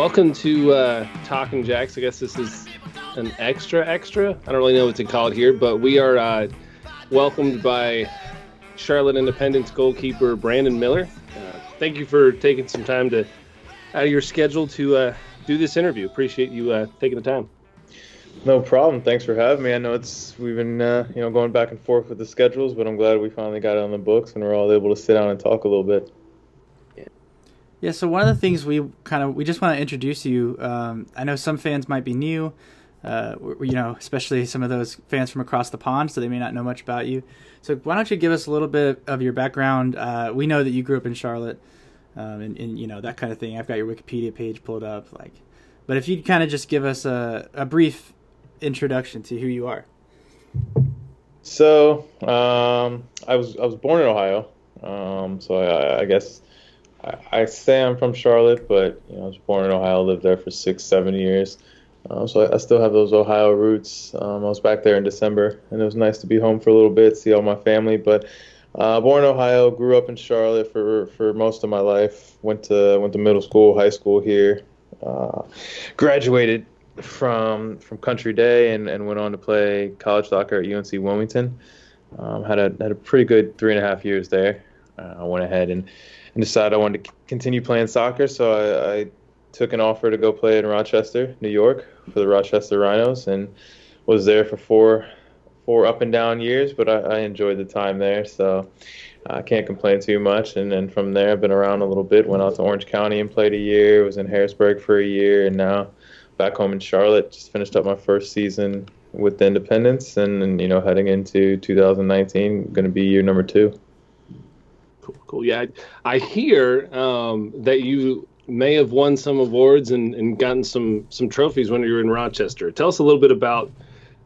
Welcome to uh, Talking Jacks. I guess this is an extra extra. I don't really know what to call it here, but we are uh, welcomed by Charlotte Independence goalkeeper Brandon Miller. Uh, thank you for taking some time to out of your schedule to uh, do this interview. Appreciate you uh, taking the time. No problem. Thanks for having me. I know it's we've been uh, you know going back and forth with the schedules, but I'm glad we finally got it on the books and we're all able to sit down and talk a little bit. Yeah. So one of the things we kind of we just want to introduce you. Um, I know some fans might be new. Uh, you know, especially some of those fans from across the pond, so they may not know much about you. So why don't you give us a little bit of your background? Uh, we know that you grew up in Charlotte, um, and, and, you know that kind of thing. I've got your Wikipedia page pulled up, like, but if you'd kind of just give us a, a brief introduction to who you are. So um, I was I was born in Ohio, um, so I, I guess I, I, say I'm from Charlotte, but you know I was born in Ohio, lived there for six seven years, uh, so I, I, still have those Ohio roots. Um, I was back there in December, and it was nice to be home for a little bit, see all my family. But uh, born in Ohio, grew up in Charlotte for for most of my life. Went to went to middle school, high school here. Uh, graduated from from Country Day and, and went on to play college soccer at UNC Wilmington. Um, had a had a pretty good three and a half years there. Uh, I went ahead and, and decided I wanted to continue playing soccer, so I, I, took an offer to go play in Rochester, New York, for the Rochester Rhinos, and was there for four four up and down years. But I, I enjoyed the time there, so I can't complain too much. And then from there, I've been around a little bit. Went out to Orange County and played a year. Was in Harrisburg for a year, and now back home in Charlotte. Just finished up my first season with the Independence, and, and you know, heading into 2019, going to be year number two. Cool, cool. Yeah, I, I hear um, that you may have won some awards and, and gotten some some trophies when you were in Rochester. Tell us a little bit about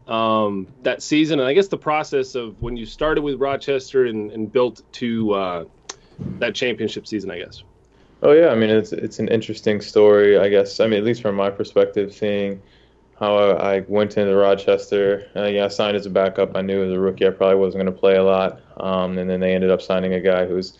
um, that season, and I guess the process of when you started with Rochester and, and built to uh, that championship season. I guess. Oh yeah, I mean it's it's an interesting story, I guess. I mean, at least from my perspective, seeing how I, went into Rochester. Uh, yeah, I signed as a backup. I knew as a rookie I probably wasn't going to play a lot, um, and then they ended up signing a guy who's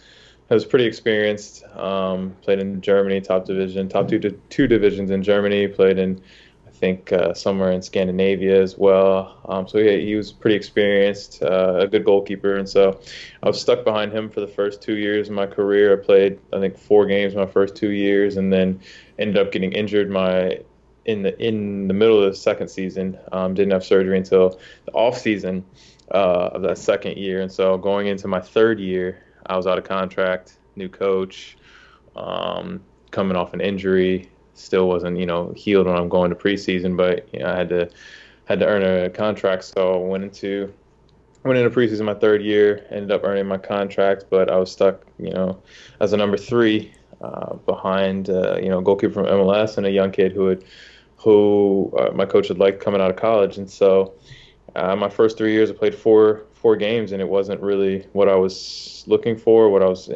was pretty experienced. Um, played in Germany, top division, top two two divisions in Germany. Played in I think uh, somewhere in Scandinavia as well. Um, so yeah, he was pretty experienced, uh, a good goalkeeper, and so I was stuck behind him for the first two years of my career. I played I think four games my first two years, and then ended up getting injured my in the in the middle of the second season. Um, didn't have surgery until the off season uh, of that second year, and so going into my third year, I was out of contract, new coach, um, coming off an injury still wasn't you know healed when I'm going to preseason, but you know, I had to had to earn a contract, so I went into went into preseason my third year, ended up earning my contract, but I was stuck you know as a number three uh, behind uh, you know goalkeeper from MLS and a young kid who had who uh, my coach had liked coming out of college, and so. Uh, my first three years, I played four four games, and it wasn't really what I was looking for, what I was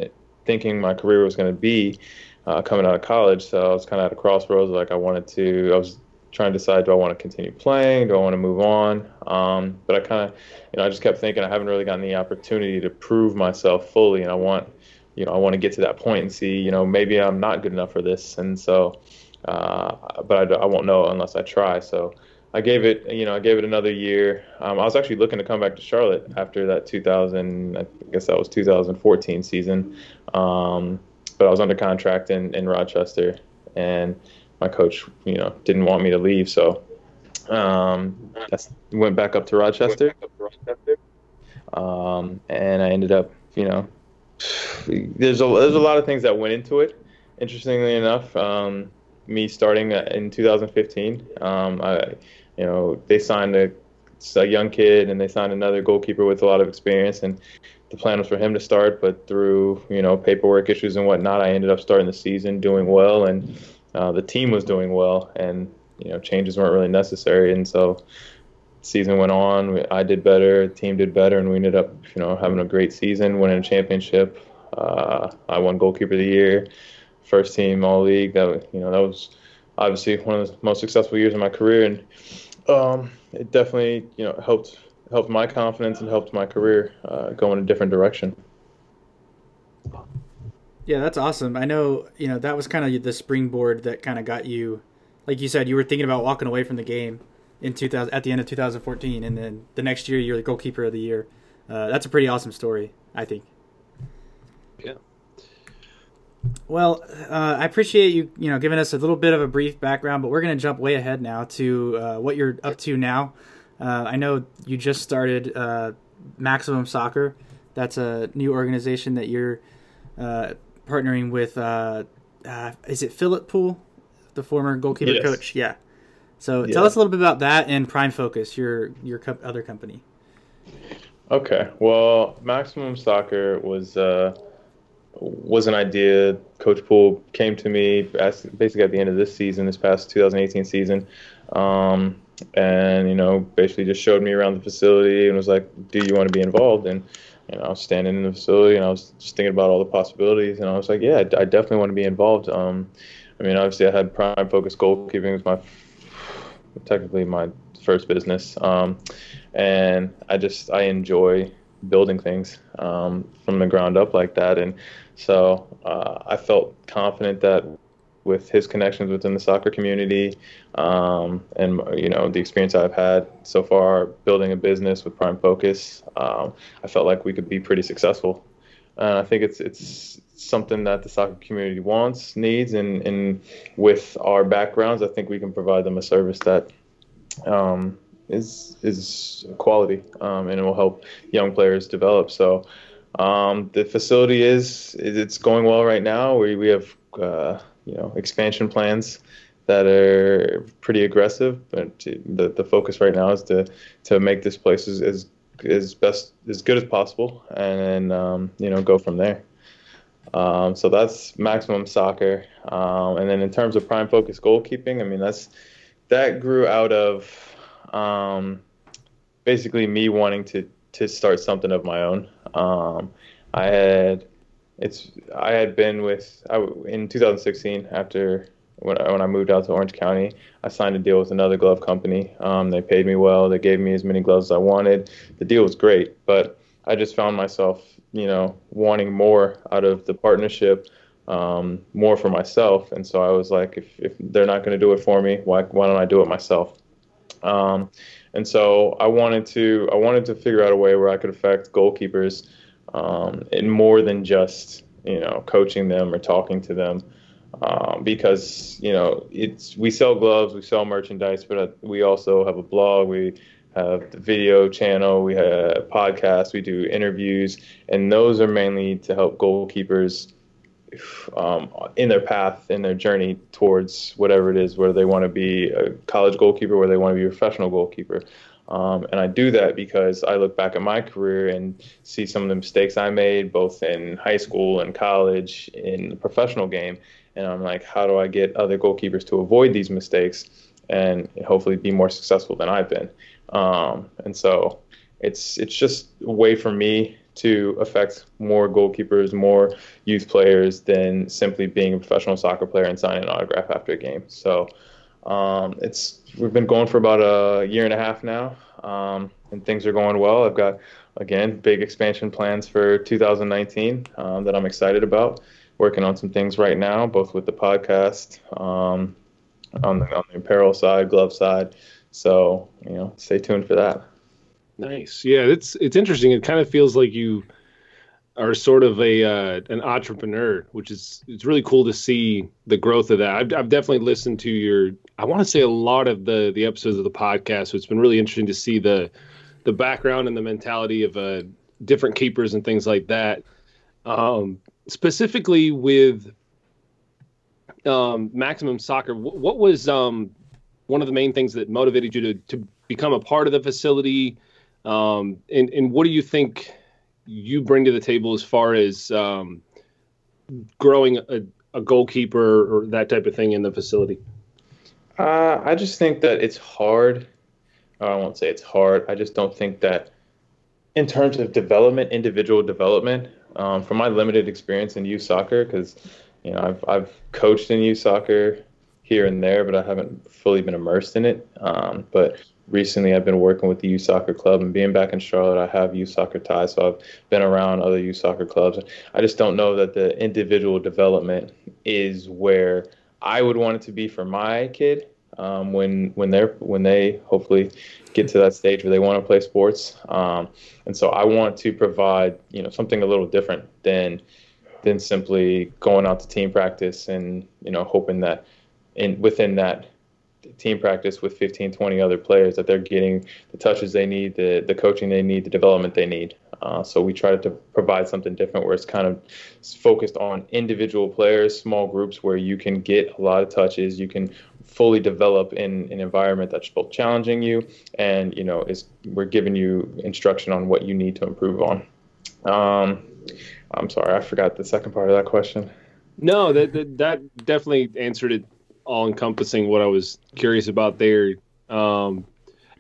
thinking my career was going to be uh, coming out of college. So I was kind of at a crossroads. Like I wanted to, I was trying to decide, do I want to continue playing? Do I want to move on? Um, but I kind of, you know, I just kept thinking I haven't really gotten the opportunity to prove myself fully, and I want, you know, I want to get to that point and see, you know, maybe I'm not good enough for this. And so, uh, but I, I won't know unless I try. So. I gave it, you know, I gave it another year. Um, I was actually looking to come back to Charlotte after that 2000, I guess that was 2014 season. Um, but I was under contract in, in Rochester, and my coach, you know, didn't want me to leave, so um, I went back up to Rochester, um, and I ended up, you know, there's a there's a lot of things that went into it. Interestingly enough, um, me starting in 2015, um, I, you know, they signed a, a young kid and they signed another goalkeeper with a lot of experience, and the plan was for him to start, but through you know paperwork issues and whatnot, I ended up starting the season doing well, and uh, the team was doing well, and you know changes weren't really necessary, and so season went on. I did better, team did better, and we ended up you know having a great season, winning a championship. Uh, I won goalkeeper of the year, first team all league. That you know that was obviously one of the most successful years of my career, and um, it definitely you know helped helped my confidence and helped my career uh, go in a different direction. Yeah, that's awesome. I know, you know, that was kind of the springboard that kind of got you, like you said, you were thinking about walking away from the game in 2000 at the end of 2014, and then the next year you're the goalkeeper of the year. Uh, that's a pretty awesome story, I think. Well, uh, I appreciate you, you know, giving us a little bit of a brief background, but we're going to jump way ahead now to uh, what you're up to now. Uh, I know you just started uh, Maximum Soccer. That's a new organization that you're uh, partnering with. is it Philip Poole, the former goalkeeper yes. coach? Yeah. So Yeah. tell us a little bit about that and Prime Focus, your your co- other company. Okay. Well, Maximum Soccer was uh, was an idea. Coach Poole came to me basically at the end of this season, this past 2018 season, um, and you know, basically just showed me around the facility and was like, "Do you want to be involved?" And you know, I was standing in the facility and I was just thinking about all the possibilities, and I was like, "Yeah, I, definitely want to be involved." Um, I mean, obviously, I had Prime Focus Goalkeeping was my technically my first business. Um, and I just I enjoy building things um, from the ground up like that, and so uh, I felt confident that with his connections within the soccer community um, and you know the experience I've had so far building a business with Prime Focus, um, I felt like we could be pretty successful. And I think it's it's something that the soccer community wants, needs, and, and with our backgrounds, I think we can provide them a service that um, is is quality um, and it will help young players develop. So um, the facility is it's going well right now. We we have uh, you know expansion plans that are pretty aggressive, but the the focus right now is to to make this place as as, as best as good as possible, and um, you know go from there. Um, so that's maximum soccer, um, and then in terms of prime focus goalkeeping, I mean that's that grew out of um, basically me wanting to to start something of my own. Um, I had it's I had been with I, in 2016 after when I, when I moved out to Orange County, I signed a deal with another glove company. Um, they paid me well. They gave me as many gloves as I wanted. The deal was great, but I just found myself, you know, wanting more out of the partnership, um, more for myself. And so I was like, if, if they're not going to do it for me, why why don't I do it myself? Um, and so I wanted to I wanted to figure out a way where I could affect goalkeepers um, in more than just you know coaching them or talking to them. Um, because you know it's we sell gloves, we sell merchandise, but uh, we also have a blog, we have the video channel, we have podcasts, we do interviews, and those are mainly to help goalkeepers um, in their path, in their journey towards whatever it is, whether they want to be a college goalkeeper, whether they want to be a professional goalkeeper. Um, and I do that because I look back at my career and see some of the mistakes I made, both in high school and college, in the professional game. And I'm like, how do I get other goalkeepers to avoid these mistakes and hopefully be more successful than I've been? Um, and so it's it's just a way for me to affect more goalkeepers, more youth players than simply being a professional soccer player and signing an autograph after a game. So um, it's we've been going for about a year and a half now, um, and things are going well. I've got again big expansion plans for 2019 um, that I'm excited about. Working on some things right now, both with the podcast, um, on the on the apparel side, glove side. So you know, stay tuned for that. Nice. Yeah, it's it's interesting. It kind of feels like you are sort of a uh, an entrepreneur, which is it's really cool to see the growth of that. I've, I've definitely listened to your I want to say a lot of the the episodes of the podcast. So it's been really interesting to see the the background and the mentality of uh, different keepers and things like that. Um, specifically with um, Maximum Soccer, wh- what was um, one of the main things that motivated you to to become a part of the facility? Um, and and what do you think you bring to the table as far as um, growing a, a goalkeeper or that type of thing in the facility? Uh, I just think that it's hard. I won't say it's hard. I just don't think that, in terms of development, individual development, um, from my limited experience in youth soccer, because you know I've I've coached in youth soccer here and there, but I haven't fully been immersed in it. Um, but recently I've been working with the youth soccer club and being back in Charlotte, I have youth soccer ties, so I've been around other youth soccer clubs. I just don't know that the individual development is where I would want it to be for my kid um, when when they're when they hopefully get to that stage where they want to play sports. Um, and so I want to provide you know something a little different than than simply going out to team practice and you know hoping that in within that team practice with 15 20 other players that they're getting the touches they need the the coaching they need the development they need. Uh, so we try to provide something different where it's kind of focused on individual players small groups where you can get a lot of touches you can fully develop in an environment that's both challenging you and you know is we're giving you instruction on what you need to improve on. Um, i'm sorry i forgot the second part of that question. No that, that, that definitely answered it all encompassing what I was curious about there. Um,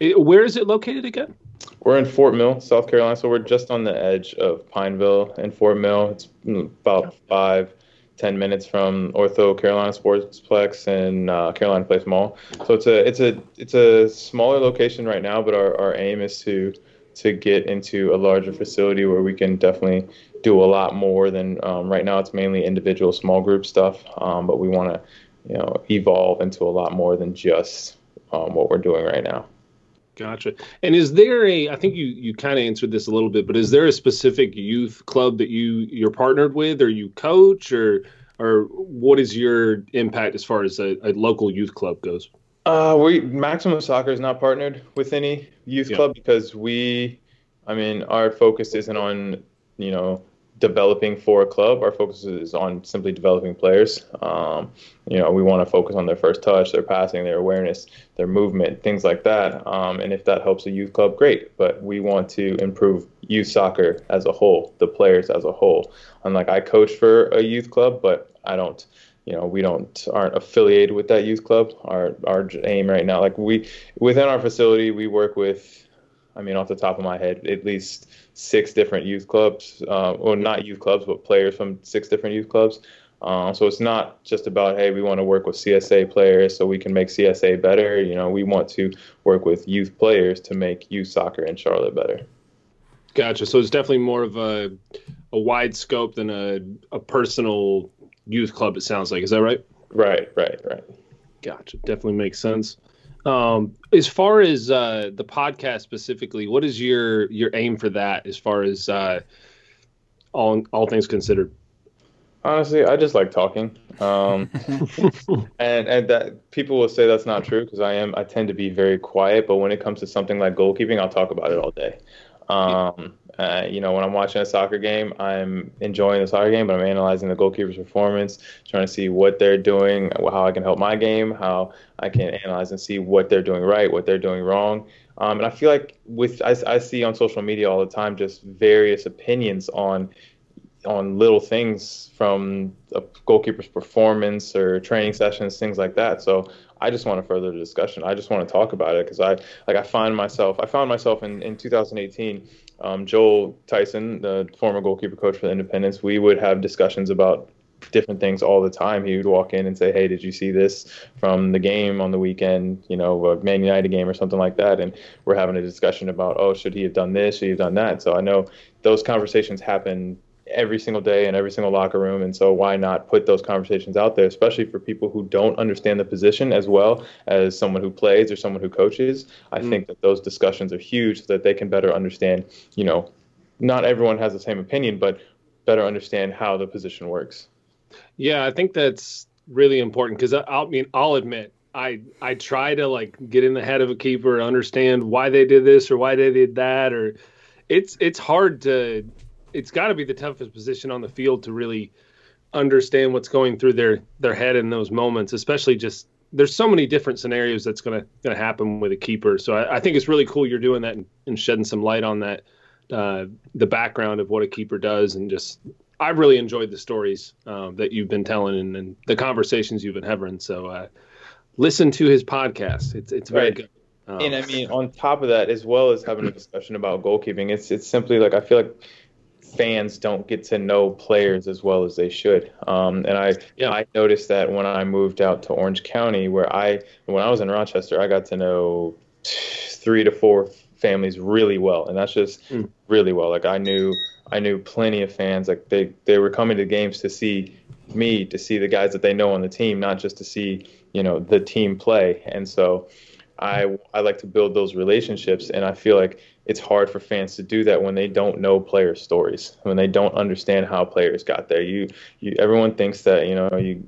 it, where is it located again? We're in Fort Mill, South Carolina, so we're just on the edge of Pineville and Fort Mill. It's about five, ten minutes from Ortho Carolina Sportsplex and uh, Carolina Place Mall. So it's a it's a it's a smaller location right now, but our, our aim is to to get into a larger facility where we can definitely do a lot more than um, right now. It's mainly individual small group stuff, um, but we want to you know evolve into a lot more than just um, what we're doing right now. Gotcha. And is there a? I think you you kind of answered this a little bit, but is there a specific youth club that you you're partnered with, or you coach, or or what is your impact as far as a, a local youth club goes? Uh, we Maximum Soccer is not partnered with any youth yeah. club because we, I mean, our focus isn't on you know developing for a club. Our focus is on simply developing players. Um, you know, we want to focus on their first touch, their passing, their awareness, their movement, things like that. Um, and if that helps a youth club, great. But we want to improve youth soccer as a whole, the players as a whole. Unlike I coach for a youth club, but I don't. You know, we don't aren't affiliated with that youth club. Our our aim right now, like we within our facility, we work with I mean, off the top of my head, at least six different youth clubs, uh, or not youth clubs, but players from six different youth clubs. Um, so it's not just about hey, we want to work with CSA players so we can make CSA better. You know, we want to work with youth players to make youth soccer in Charlotte better. Gotcha. So it's definitely more of a a wide scope than a a personal youth club. It sounds like. Is that right? Right. Right. Right. Gotcha. Definitely makes sense. Um, as far as uh, the podcast specifically, what is your your aim for that? As far as uh, all all things considered. Honestly, I just like talking, um, and and that people will say that's not true because I am I tend to be very quiet. But when it comes to something like goalkeeping, I'll talk about it all day. Um, uh, you know, when I'm watching a soccer game, I'm enjoying the soccer game, but I'm analyzing the goalkeeper's performance, trying to see what they're doing, how I can help my game, how I can analyze and see what they're doing right, what they're doing wrong. Um, and I feel like with I, I see on social media all the time just various opinions on on little things from a goalkeeper's performance or training sessions, things like that. So I just want to further the discussion. I just want to talk about it because I like I find myself I found myself in in 2018 um, Joel Tyson, the former goalkeeper coach for the Independence, we would have discussions about different things all the time. He would walk in and say, "Hey, did you see this from the game on the weekend? You know, a Man United game or something like that." And we're having a discussion about, "Oh, should he have done this? Should he have done that?" So I know those conversations happen every single day in every single locker room. And so why not put those conversations out there, especially for people who don't understand the position as well as someone who plays or someone who coaches. I mm. think that those discussions are huge so that they can better understand, you know, not everyone has the same opinion, but better understand how the position works. Yeah, I think that's really important because I, I mean, I'll admit I I try to like get in the head of a keeper, understand why they did this or why they did that, or it's it's hard to it's got to be the toughest position on the field to really understand what's going through their their head in those moments, especially just there's so many different scenarios that's gonna gonna happen with a keeper. So I, I think it's really cool you're doing that and, and shedding some light on that, uh, the background of what a keeper does, and just I've really enjoyed the stories um, that you've been telling and, and, the conversations you've been having. So uh, listen to his podcast. It's it's very right. good. Um, and I mean, on top of that, as well as having a discussion about goalkeeping, it's it's simply like I feel like fans don't get to know players as well as they should. Um, and I yeah. I noticed that when I moved out to Orange County, where I when I was in Rochester, I got to know three to four families really well, and that's just mm. really well. Like I knew I knew plenty of fans. Like they they were coming to games to see me, to see the guys that they know on the team, not just to see you know the team play. And so I I like to build those relationships, and I feel like it's hard for fans to do that when they don't know player stories, when they don't understand how players got there. You you everyone thinks that you know you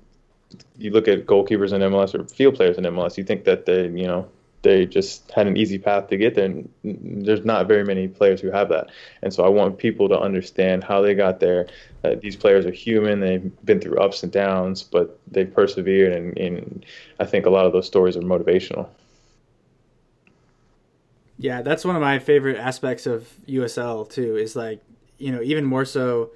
you look at goalkeepers in MLS or field players in MLS, you think that they you know they just had an easy path to get there. And there's not very many players who have that. And so I want people to understand how they got there. That these players are human. They've been through ups and downs, but they've persevered. And, and I think a lot of those stories are motivational. Yeah, that's one of my favorite aspects of USL too. Is like you know even more so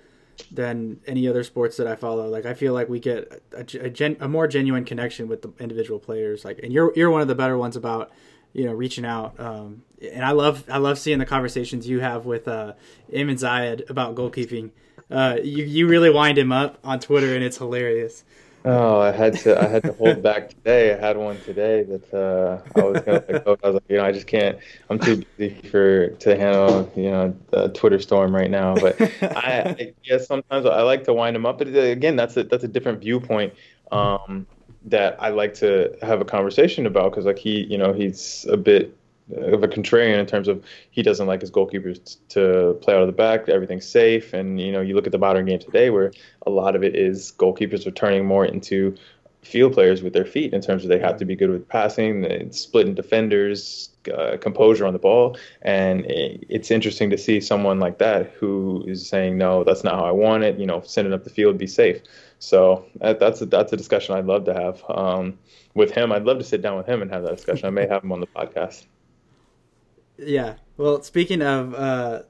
than any other sports that I follow. Like I feel like we get a, a, gen, a, more genuine connection with the individual players. Like, and you're you're one of the better ones about you know reaching out. Um, and I love I love seeing the conversations you have with uh, Eamon Zayed about goalkeeping. Uh, you you really wind him up on Twitter, and it's hilarious. Oh, I had to. I had to hold back today. I had one today that uh, I was gonna. Like, I was like, you know, I just can't. I'm too busy for to handle, you know, the Twitter storm right now. But I, I yes, sometimes I like to wind him up. But again, that's a that's a different viewpoint um, that I like to have a conversation about because like he, you know, he's a bit of a contrarian in terms of he doesn't like his goalkeepers to play out of the back. Everything's safe, and you know you look at the modern game today where a lot of it is goalkeepers are turning more into field players with their feet in terms of they have to be good with passing, splitting defenders, uh, composure on the ball, and it's interesting to see someone like that who is saying no, that's not how I want it. You know, sending up the field, be safe. So that's a, that's a discussion I'd love to have um, with him. I'd love to sit down with him and have that discussion. I may have him on the podcast. Yeah. Well, speaking of uh,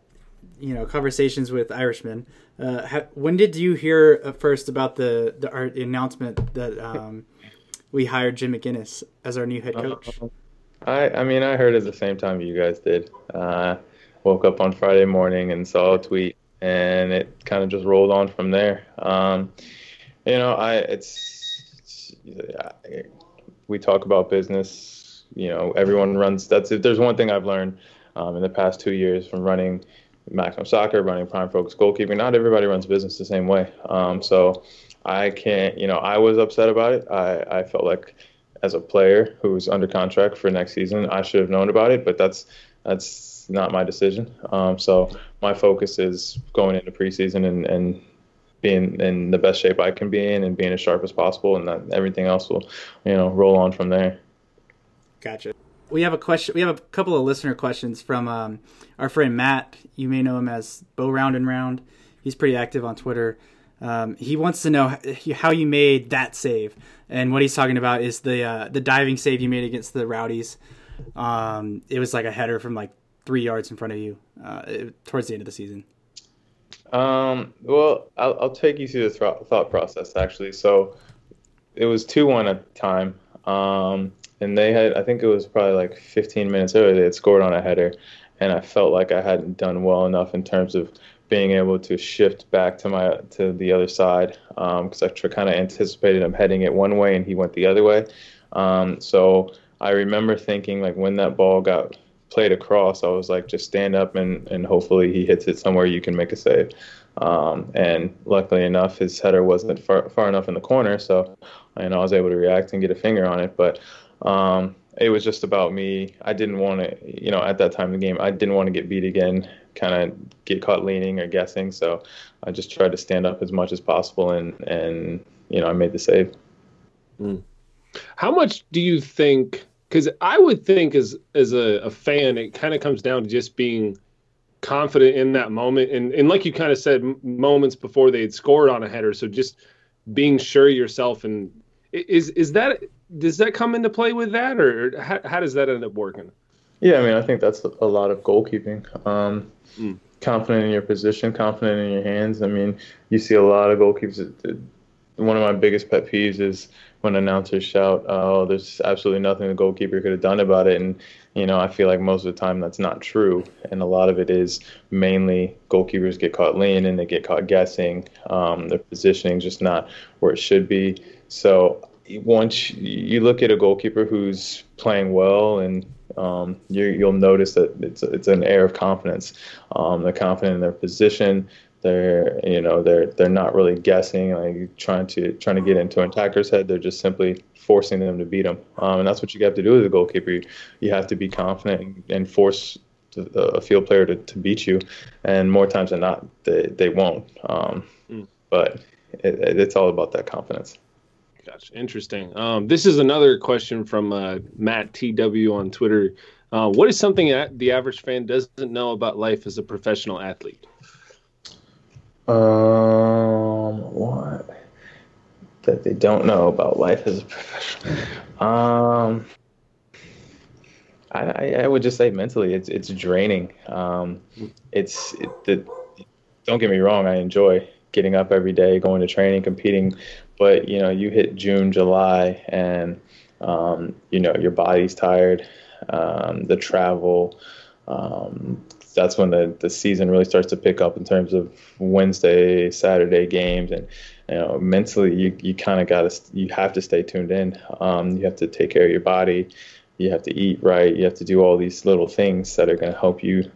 you know conversations with Irishmen, uh, ha- when did you hear first about the the art, announcement that um, we hired Jim McGuinness as our new head coach? Uh, I I mean I heard at the same time you guys did. Uh, woke up on Friday morning and saw a tweet, and it kind of just rolled on from there. Um, you know, I it's, it's we talk about business you know, everyone runs. That's if there's one thing I've learned um, in the past two years from running Maximum Soccer, running Prime Focus Goalkeeping. Not everybody runs business the same way. Um, so I can't, you know, I was upset about it. I, I felt like as a player who's under contract for next season, I should have known about it, but that's that's not my decision. Um, so my focus is going into preseason and, and being in the best shape I can be in and being as sharp as possible, and that everything else will, you know, roll on from there. Gotcha. We have a question. We have a couple of listener questions from um, our friend Matt. You may know him as Bow Round and Round. He's pretty active on Twitter. Um, he wants to know how you made that save, and what he's talking about is the uh, the diving save you made against the Rowdies. Um, it was like a header from like three yards in front of you uh, towards the end of the season. Um, well, I'll, I'll, take you through the th- thought process actually. So it was two one at the time. Um, and they had I think it was probably like 15 minutes earlier they had scored on a header, and I felt like I hadn't done well enough in terms of being able to shift back to my to the other side because um, I kind of anticipated him heading it one way and he went the other way. Um, so I remember thinking like when that ball got played across, I was like just stand up and and hopefully he hits it somewhere you can make a save. Um, and luckily enough, his header wasn't far, far enough in the corner, so know I was able to react and get a finger on it. But um, it was just about me. I didn't want to, you know, at that time in the game, I didn't want to get beat again, kind of get caught leaning or guessing. So I just tried to stand up as much as possible, and and you know, I made the save. Mm. How much do you think? Because I would think, as as a, a fan, it kind of comes down to just being confident in that moment, and and like you kind of said, moments before they had scored on a header. So just being sure yourself and is is that does that come into play with that, or how, how does that end up working? Yeah, I mean, I think that's a lot of goalkeeping. Um, mm. Confident in your position, confident in your hands. I mean, you see a lot of goalkeepers. One of my biggest pet peeves is when announcers shout, "Oh, there's absolutely nothing the goalkeeper could have done about it," and you know, I feel like most of the time that's not true, and a lot of it is mainly goalkeepers get caught leaning, they get caught guessing, um, their positioning just not where it should be. So once you look at a goalkeeper who's playing well and um, you will notice that it's it's an air of confidence. Um, they're confident in their position. They're you know they're they're not really guessing like trying to trying to get into an attacker's head. They're just simply forcing them to beat them, um, and that's what you have to do as a goalkeeper. You, you have to be confident and, force a field player to, to beat you, and more times than not, they they won't. Um, mm. But it, it's all about that confidence. Gotcha. Interesting. Um, this is another question from uh, Matt TW on Twitter. Uh, what is something that the average fan doesn't know about life as a professional athlete? Um, what that they don't know about life as a professional? Um, I, I would just say mentally, it's it's draining. Um, it's it, the, don't get me wrong, I enjoy getting up every day, going to training, competing. But you know, you hit June, July, and um, you know your body's tired. Um, the travel, um, that's when the, the season really starts to pick up in terms of Wednesday, Saturday games, and you know mentally you, you kind of got to you have to stay tuned in. Um, you have to take care of your body. You have to eat right. You have to do all these little things that are going to help you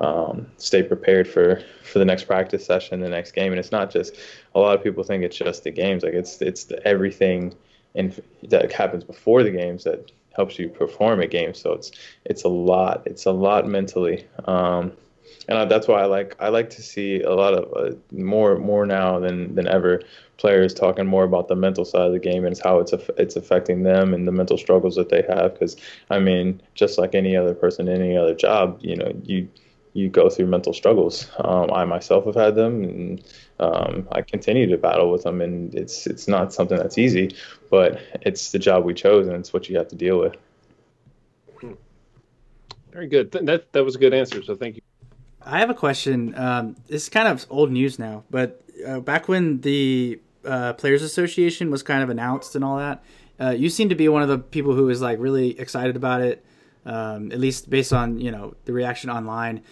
um, stay prepared for for the next practice session, the next game. And it's not just a lot of people think it's just the games. Like it's it's the everything and that happens before the games that helps you perform at games. So it's it's a lot. It's a lot mentally. Um, and that's why I like I like to see a lot of uh, more more now than than ever players talking more about the mental side of the game and how it's it's affecting them and the mental struggles that they have. Because I mean, just like any other person, any other job, you know, you you go through mental struggles. Um, I myself have had them, and um, I continue to battle with them. And it's it's not something that's easy, but it's the job we chose, and it's what you have to deal with. Hmm. Very good. That that was a good answer. So thank you. I have a question. Um, it's kind of old news now, but uh, back when the uh, Players Association was kind of announced and all that, uh, you seem to be one of the people who is like really excited about it um, at least based on you know the reaction online.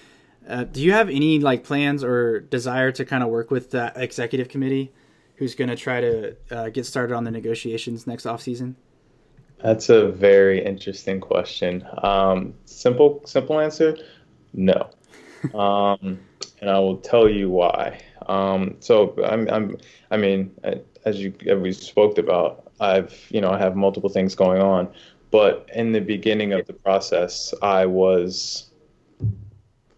Uh, do you have any like plans or desire to kind of work with that executive committee, who's going to try to uh, get started on the negotiations next off season? That's a very interesting question. Um, simple, simple answer: no. um, and I will tell you why. Um, so I'm, I'm, I mean, as you as we spoke about, I've, you know, I have multiple things going on. But in the beginning of the process, I was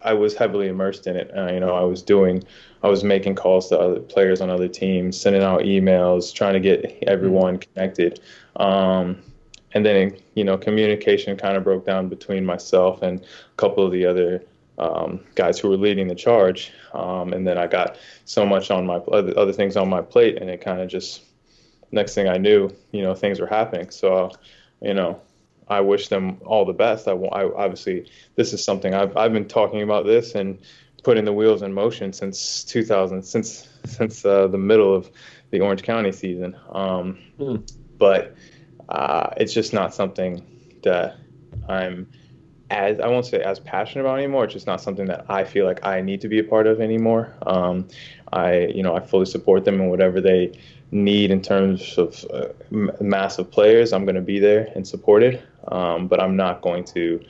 I was heavily immersed in it. Uh, you know, I was doing, I was making calls to other players on other teams, sending out emails, trying to get everyone connected. Um, and then, you know, communication kind of broke down between myself and a couple of the other um, guys who were leading the charge. Um, and then I got so much on my other, other things on my plate, and it kind of just next thing I knew, you know, things were happening. So you know, I wish them all the best. I, I obviously this is something I've I've been talking about this and putting the wheels in motion since 2000 since since uh, the middle of the Orange County season. Um, mm. But uh, it's just not something that I'm as I won't say as passionate about anymore. It's just not something that I feel like I need to be a part of anymore. Um, I you know I fully support them in whatever they need in terms of uh, mass of players, I'm going to be there and support it. Um, but I'm not going to,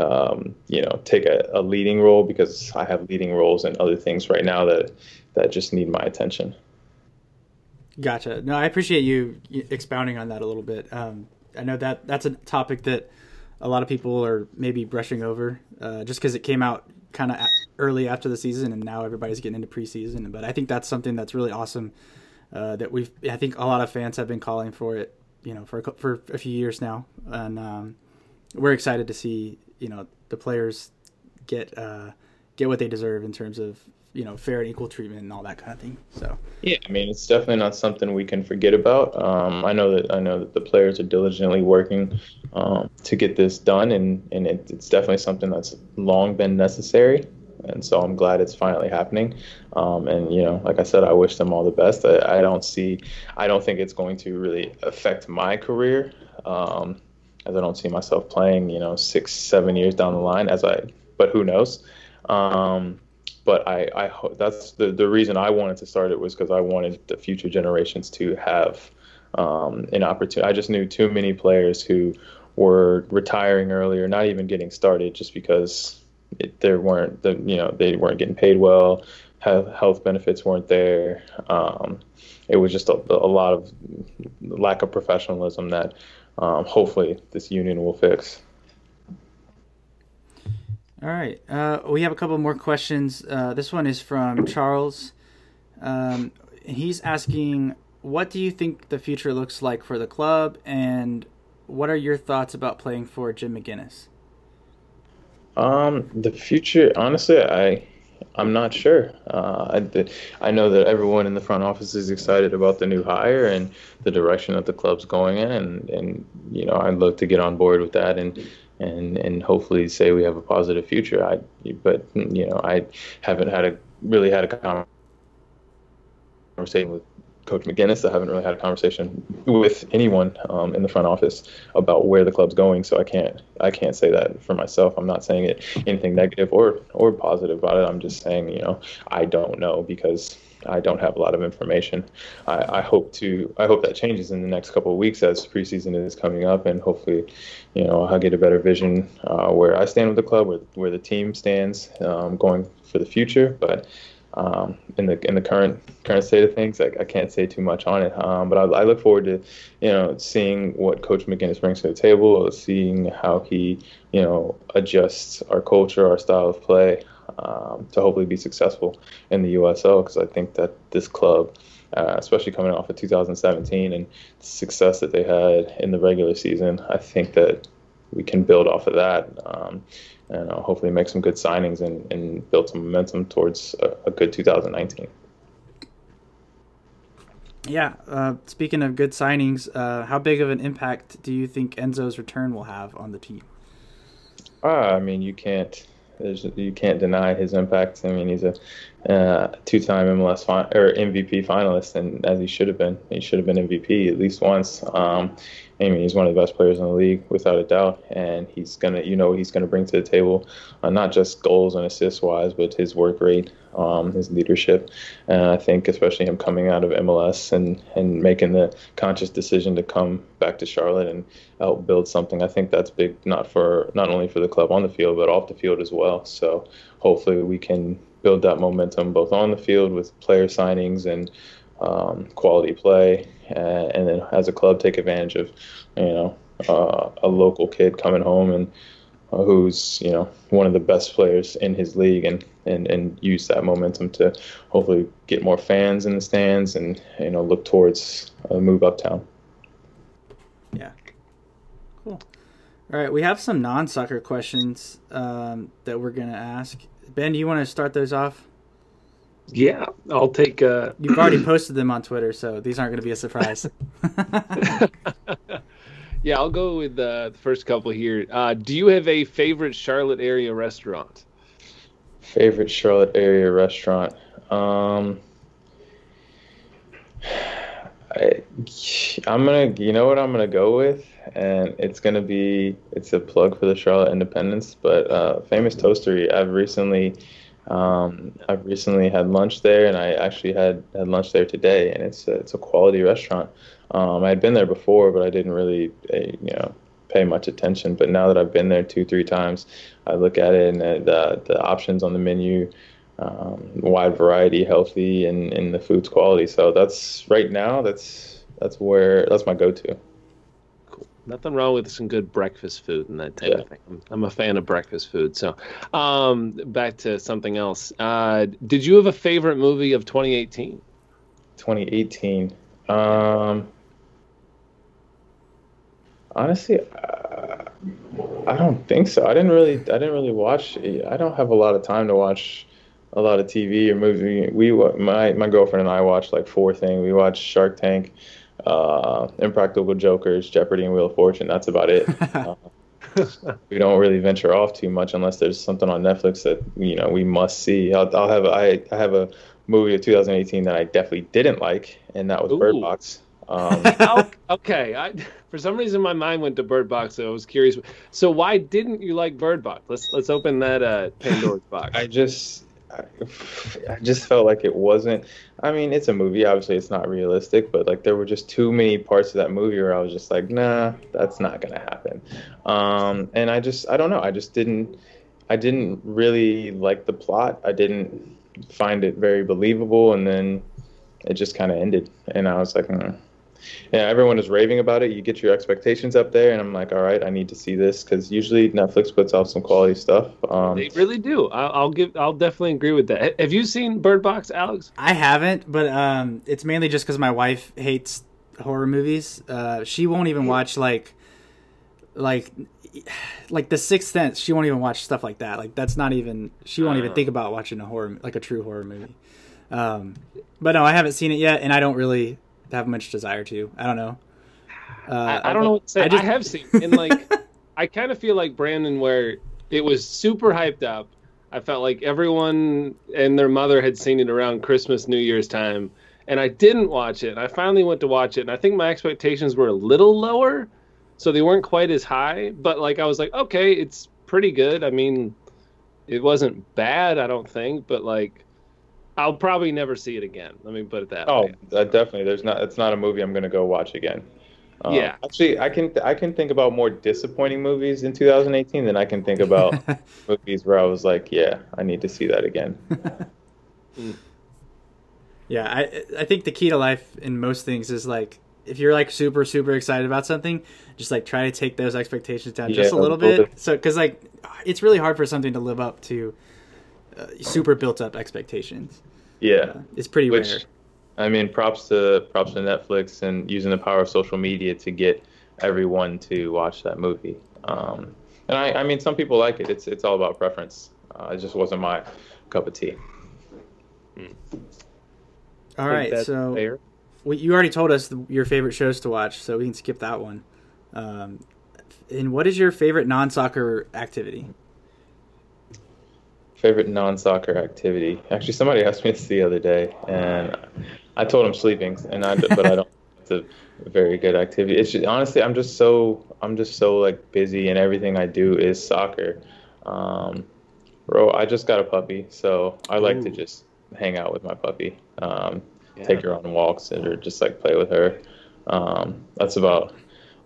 um, you know, take a, a, leading role because I have leading roles and other things right now that that just need my attention. Gotcha. No, I appreciate you expounding on that a little bit. Um, I know that that's a topic that a lot of people are maybe brushing over uh, just because it came out kind of early after the season and now everybody's getting into preseason. But I think that's something that's really awesome uh, that we've I think a lot of fans have been calling for it, you know, for a, for a few years now, and um, we're excited to see you know the players get uh, get what they deserve in terms of you know fair and equal treatment and all that kind of thing. So yeah, I mean it's definitely not something we can forget about. Um, I know that I know that the players are diligently working um, to get this done, and and it, it's definitely something that's long been necessary and so I'm glad it's finally happening. Um, and you know, like I said, I wish them all the best. I, I, don't see, I don't think it's going to really affect my career, um, as I don't see myself playing, you know, six, seven years down the line. As I, but who knows? Um, but I, I hope that's the the reason I wanted to start it was because I wanted the future generations to have um, an opportunity. I just knew too many players who were retiring earlier, not even getting started, just because it, there weren't the you know they weren't getting paid well, health benefits weren't there. Um, it was just a, a, lot of lack of professionalism that um, hopefully this union will fix. All right, uh, we have a couple more questions. Uh, this one is from Charles. Um, he's asking, "What do you think the future looks like for the club, and what are your thoughts about playing for Jim McGuinness?" Um, the future, honestly, I I'm not sure. Uh, I, I know that everyone in the front office is excited about the new hire and the direction that the club's going in, and, and you know I'd love to get on board with that and and and hopefully say we have a positive future. I but you know I haven't had a really had a conversation with Coach McGuinness. I haven't really had a conversation with anyone um, in the front office about where the club's going, so I can't I can't say that for myself. I'm not saying it anything negative or or positive about it. I'm just saying you know I don't know because I don't have a lot of information. I, I hope to I hope that changes in the next couple of weeks as preseason is coming up, and hopefully, you know, I'll get a better vision uh, where I stand with the club, where where the team stands um, going for the future. But um, in the in the current current state of things, I, I can't say too much on it. Um, but I, I, look forward to you know seeing what Coach McGuinness brings to the table, seeing how he you know adjusts our culture, our style of play, um, to hopefully be successful in the USL. Because I think that this club. Uh, especially coming off of 2017 and the success that they had in the regular season, I think that we can build off of that. Um, and uh, hopefully make some good signings and, and build some momentum towards a, a good 2019. Yeah. Uh, speaking of good signings, uh, how big of an impact do you think Enzo's return will have on the team? Uh, I mean, you can't you can't deny his impact. I mean, he's a uh, two-time MLS or MVP finalist, and as he should have been, he should have been MVP at least once. Um, I mean, he's one of the best players in the league without a doubt, and he's gonna, you know, he's gonna bring to the table uh, not just goals and assists wise, but his work rate, um, his leadership, and I think especially him coming out of MLS and and making the conscious decision to come back to Charlotte and help build something. I think that's big, not for not only for the club on the field, but off the field as well. So hopefully we can build that momentum both on the field with player signings and um, quality play, uh, and then as a club take advantage of you know uh, a local kid coming home and uh, who's you know one of the best players in his league and, and and use that momentum to hopefully get more fans in the stands and you know look towards a move uptown. Yeah, cool. All right, we have some non-soccer questions um, that we're gonna ask. Ben, do you want to start those off? Yeah, I'll take. Uh... You've already posted them on Twitter, so these aren't going to be a surprise. yeah, I'll go with uh, the first couple here. Uh, do you have a favorite Charlotte area restaurant? Favorite Charlotte area restaurant? Um, I, I'm gonna, you know what I'm gonna go with, and it's gonna be, it's a plug for the Charlotte Independence, but uh, famous toastery. I've recently um, I've recently had lunch there, and I actually had, had lunch there today, and it's a, it's a quality restaurant. Um, I had been there before, but I didn't really, uh, you know, pay much attention. But now that I've been there two, three times, I look at it and the the options on the menu, um, wide variety, healthy, and, and the food's quality. So that's right now. That's that's where that's my go-to nothing wrong with some good breakfast food and that type yeah. of thing. I'm, I'm, a fan of breakfast food. So, um, back to something else. Uh, did you have a favorite movie of 2018? 2018. Um, honestly, uh, I don't think so. I didn't really, I didn't really watch. I don't have a lot of time to watch a lot of TV or movie. We, my, my girlfriend and I watched like four things. We watched Shark Tank uh, Impractical Jokers, Jeopardy, and Wheel of Fortune. That's about it. uh, we don't really venture off too much unless there's something on Netflix that you know we must see. I'll, I'll have a, I, I have a movie of 2018 that I definitely didn't like, and that was Ooh. Bird Box. Um, okay, I, for some reason my mind went to Bird Box, so I was curious. So why didn't you like Bird Box? Let's let's open that uh, Pandora's box. I just I just felt like it wasn't. I mean, it's a movie. Obviously, it's not realistic, but like there were just too many parts of that movie where I was just like, nah, that's not gonna happen. Um, and I just, I don't know. I just didn't. I didn't really like the plot. I didn't find it very believable, and then it just kind of ended. And I was like, mm, yeah, everyone is raving about it. You get your expectations up there, and I'm like, all right, I need to see this because usually Netflix puts out some quality stuff. Um, they really do. I'll, I'll, give. I'll definitely agree with that. Have you seen Bird Box, Alex? I haven't, but um, it's mainly just because my wife hates horror movies. Uh, she won't even watch like, like, like The Sixth Sense. She won't even watch stuff like that. Like that's not even. She won't even think about watching a horror, like a true horror movie. Um, but no, I haven't seen it yet, and I don't really have much desire to. I don't know. Uh, I, I, don't know what to say. I, just... I have seen, and like, I kind of feel like Brandon, where it was super hyped up. I felt like everyone and their mother had seen it around Christmas, New Year's time, and I didn't watch it. I finally went to watch it, and I think my expectations were a little lower, so they weren't quite as high. But like, I was like, okay, it's pretty good. I mean, it wasn't bad, I don't think, but like, I'll probably never see it again. Let me put it that oh, way. Oh, definitely. There's not. It's not a movie I'm going to go watch again. Um, yeah. Actually, I can I can think about more disappointing movies in 2018 than I can think about movies where I was like, yeah, I need to see that again. mm. Yeah, I I think the key to life in most things is like if you're like super super excited about something, just like try to take those expectations down yeah, just a little, a little bit. bit. So because like it's really hard for something to live up to uh, super built up expectations. Yeah, uh, it's pretty Which, rare. I mean, props to props to Netflix and using the power of social media to get everyone to watch that movie. Um, and I, I mean, some people like it. It's it's all about preference. Uh, it just wasn't my cup of tea. Hmm. All right, so well, you already told us the, your favorite shows to watch, so we can skip that one. Um, and what is your favorite non-soccer activity? Favorite non-soccer activity. Actually, somebody asked me this the other day, and I told them sleeping, and I but I don't. It's a very good activity. It's just, honestly, I'm just so I'm just so like busy, and everything I do is soccer. Um, bro, I just got a puppy, so I like Ooh. to just hang out with my puppy, um, yeah. take her on walks, or just like play with her. Um, that's about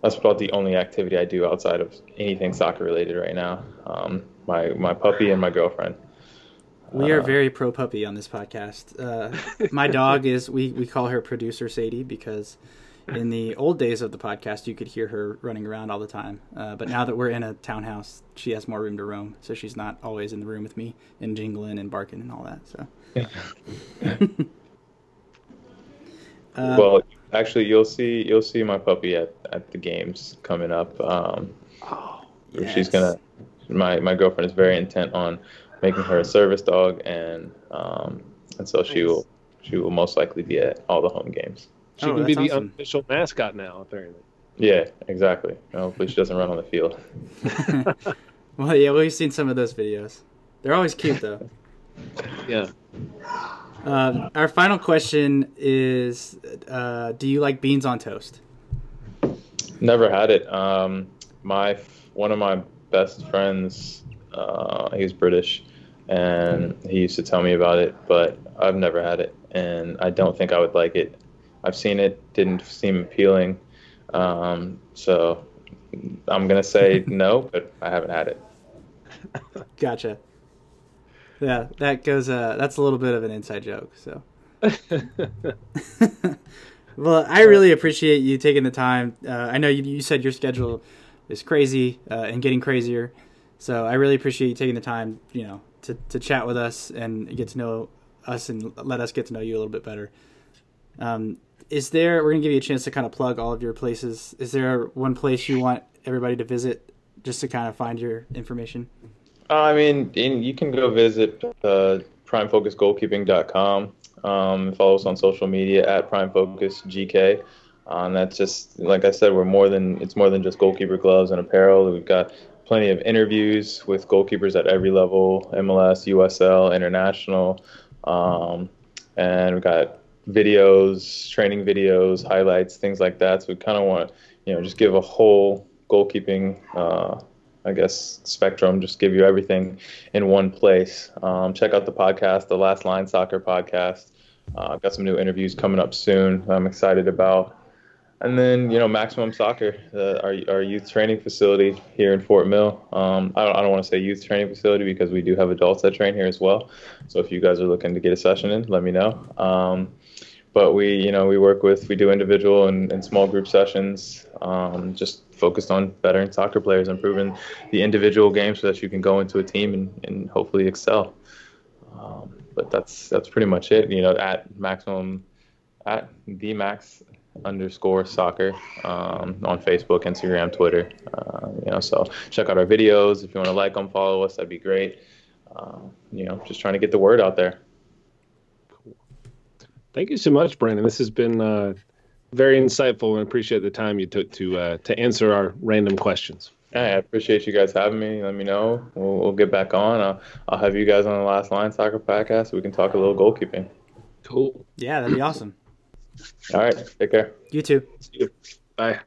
that's about the only activity I do outside of anything soccer related right now. Um, my my puppy and my girlfriend. We are uh, very pro puppy on this podcast. Uh, my dog is we we call her producer Sadie because in the old days of the podcast you could hear her running around all the time. Uh, but now that we're in a townhouse, she has more room to roam, so she's not always in the room with me and jingling and barking and all that. So. Uh, well, actually, you'll see you'll see my puppy at, at the games coming up. Um, oh, yes. she's gonna. My my girlfriend is very intent on making her a service dog, and um, and so nice. she will she will most likely be at all the home games. She oh, can be the awesome. unofficial mascot now, apparently. Yeah, exactly. Hopefully, she doesn't run on the field. well, yeah, we've seen some of those videos. They're always cute, though. yeah. Um, our final question is: uh, Do you like beans on toast? Never had it. Um, my one of my best friends, uh, he was British and he used to tell me about it, but I've never had it, and I don't think I would like it. I've seen it, didn't seem appealing, um, so I'm gonna say no, but I haven't had it. Gotcha. Yeah, that goes. Uh, that's a little bit of an inside joke. So. well, I really appreciate you taking the time. Uh, I know you, you said your schedule is crazy uh, and getting crazier. So I really appreciate you taking the time, you know, to, to chat with us and get to know us and let us get to know you a little bit better. Um, is there? We're gonna give you a chance to kind of plug all of your places. Is there one place you want everybody to visit just to kind of find your information? Uh, I mean, you can go visit uh, primefocusgoalkeeping.com. Um, follow us on social media at primefocusgk. Uh, and that's just like I said, we're more than it's more than just goalkeeper gloves and apparel. We've got plenty of interviews with goalkeepers at every level MLS, USL, international. Um, and we've got videos, training videos, highlights, things like that. So we kind of want to, you know, just give a whole goalkeeping uh, I guess spectrum, just give you everything in one place. Um, check out the podcast, the Last Line Soccer podcast. Uh, I've got some new interviews coming up soon. I'm excited about. And then, you know, Maximum Soccer, uh, our, our youth training facility here in Fort Mill. Um, I don't, I don't want to say youth training facility because we do have adults that train here as well. So if you guys are looking to get a session in, let me know. Um, but we, you know, we work with, we do individual and, and small group sessions, um, just focused on veteran soccer players, improving the individual game so that you can go into a team and, and hopefully excel. Um, but that's that's pretty much it. You know, at maximum, at the max underscore soccer um, on Facebook, Instagram, Twitter. Uh, you know, so check out our videos if you want to like them, follow us. That'd be great. Uh, you know, just trying to get the word out there. Cool. Thank you so much, Brandon. This has been uh, very insightful, and appreciate the time you took to uh, to answer our random questions. Yeah, I appreciate you guys having me. Let me know. We'll, we'll get back on. I'll, I'll have you guys on the Last Line Soccer podcast so we can talk a little goalkeeping. Cool. Yeah, that'd be awesome. All right. Take care. You too. You. Bye.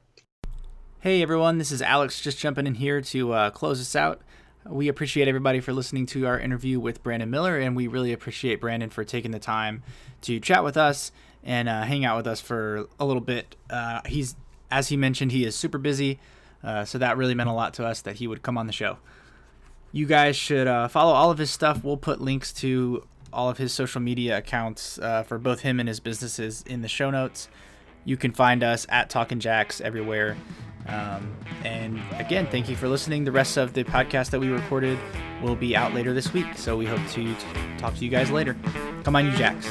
Hey everyone, this is Alex just jumping in here to uh, close us out. We appreciate everybody for listening to our interview with Brandon Miller, and we really appreciate Brandon for taking the time to chat with us and uh, hang out with us for a little bit. Uh, he's, as he mentioned, he is super busy. Uh, so that really meant a lot to us that he would come on the show. You guys should uh, follow all of his stuff. We'll put links to all of his social media accounts uh, for both him and his businesses in the show notes. You can find us at Talking Jacks everywhere. Um, and again, thank you for listening. The rest of the podcast that we recorded will be out later this week. So we hope to talk to you guys later. Come on, you Jacks.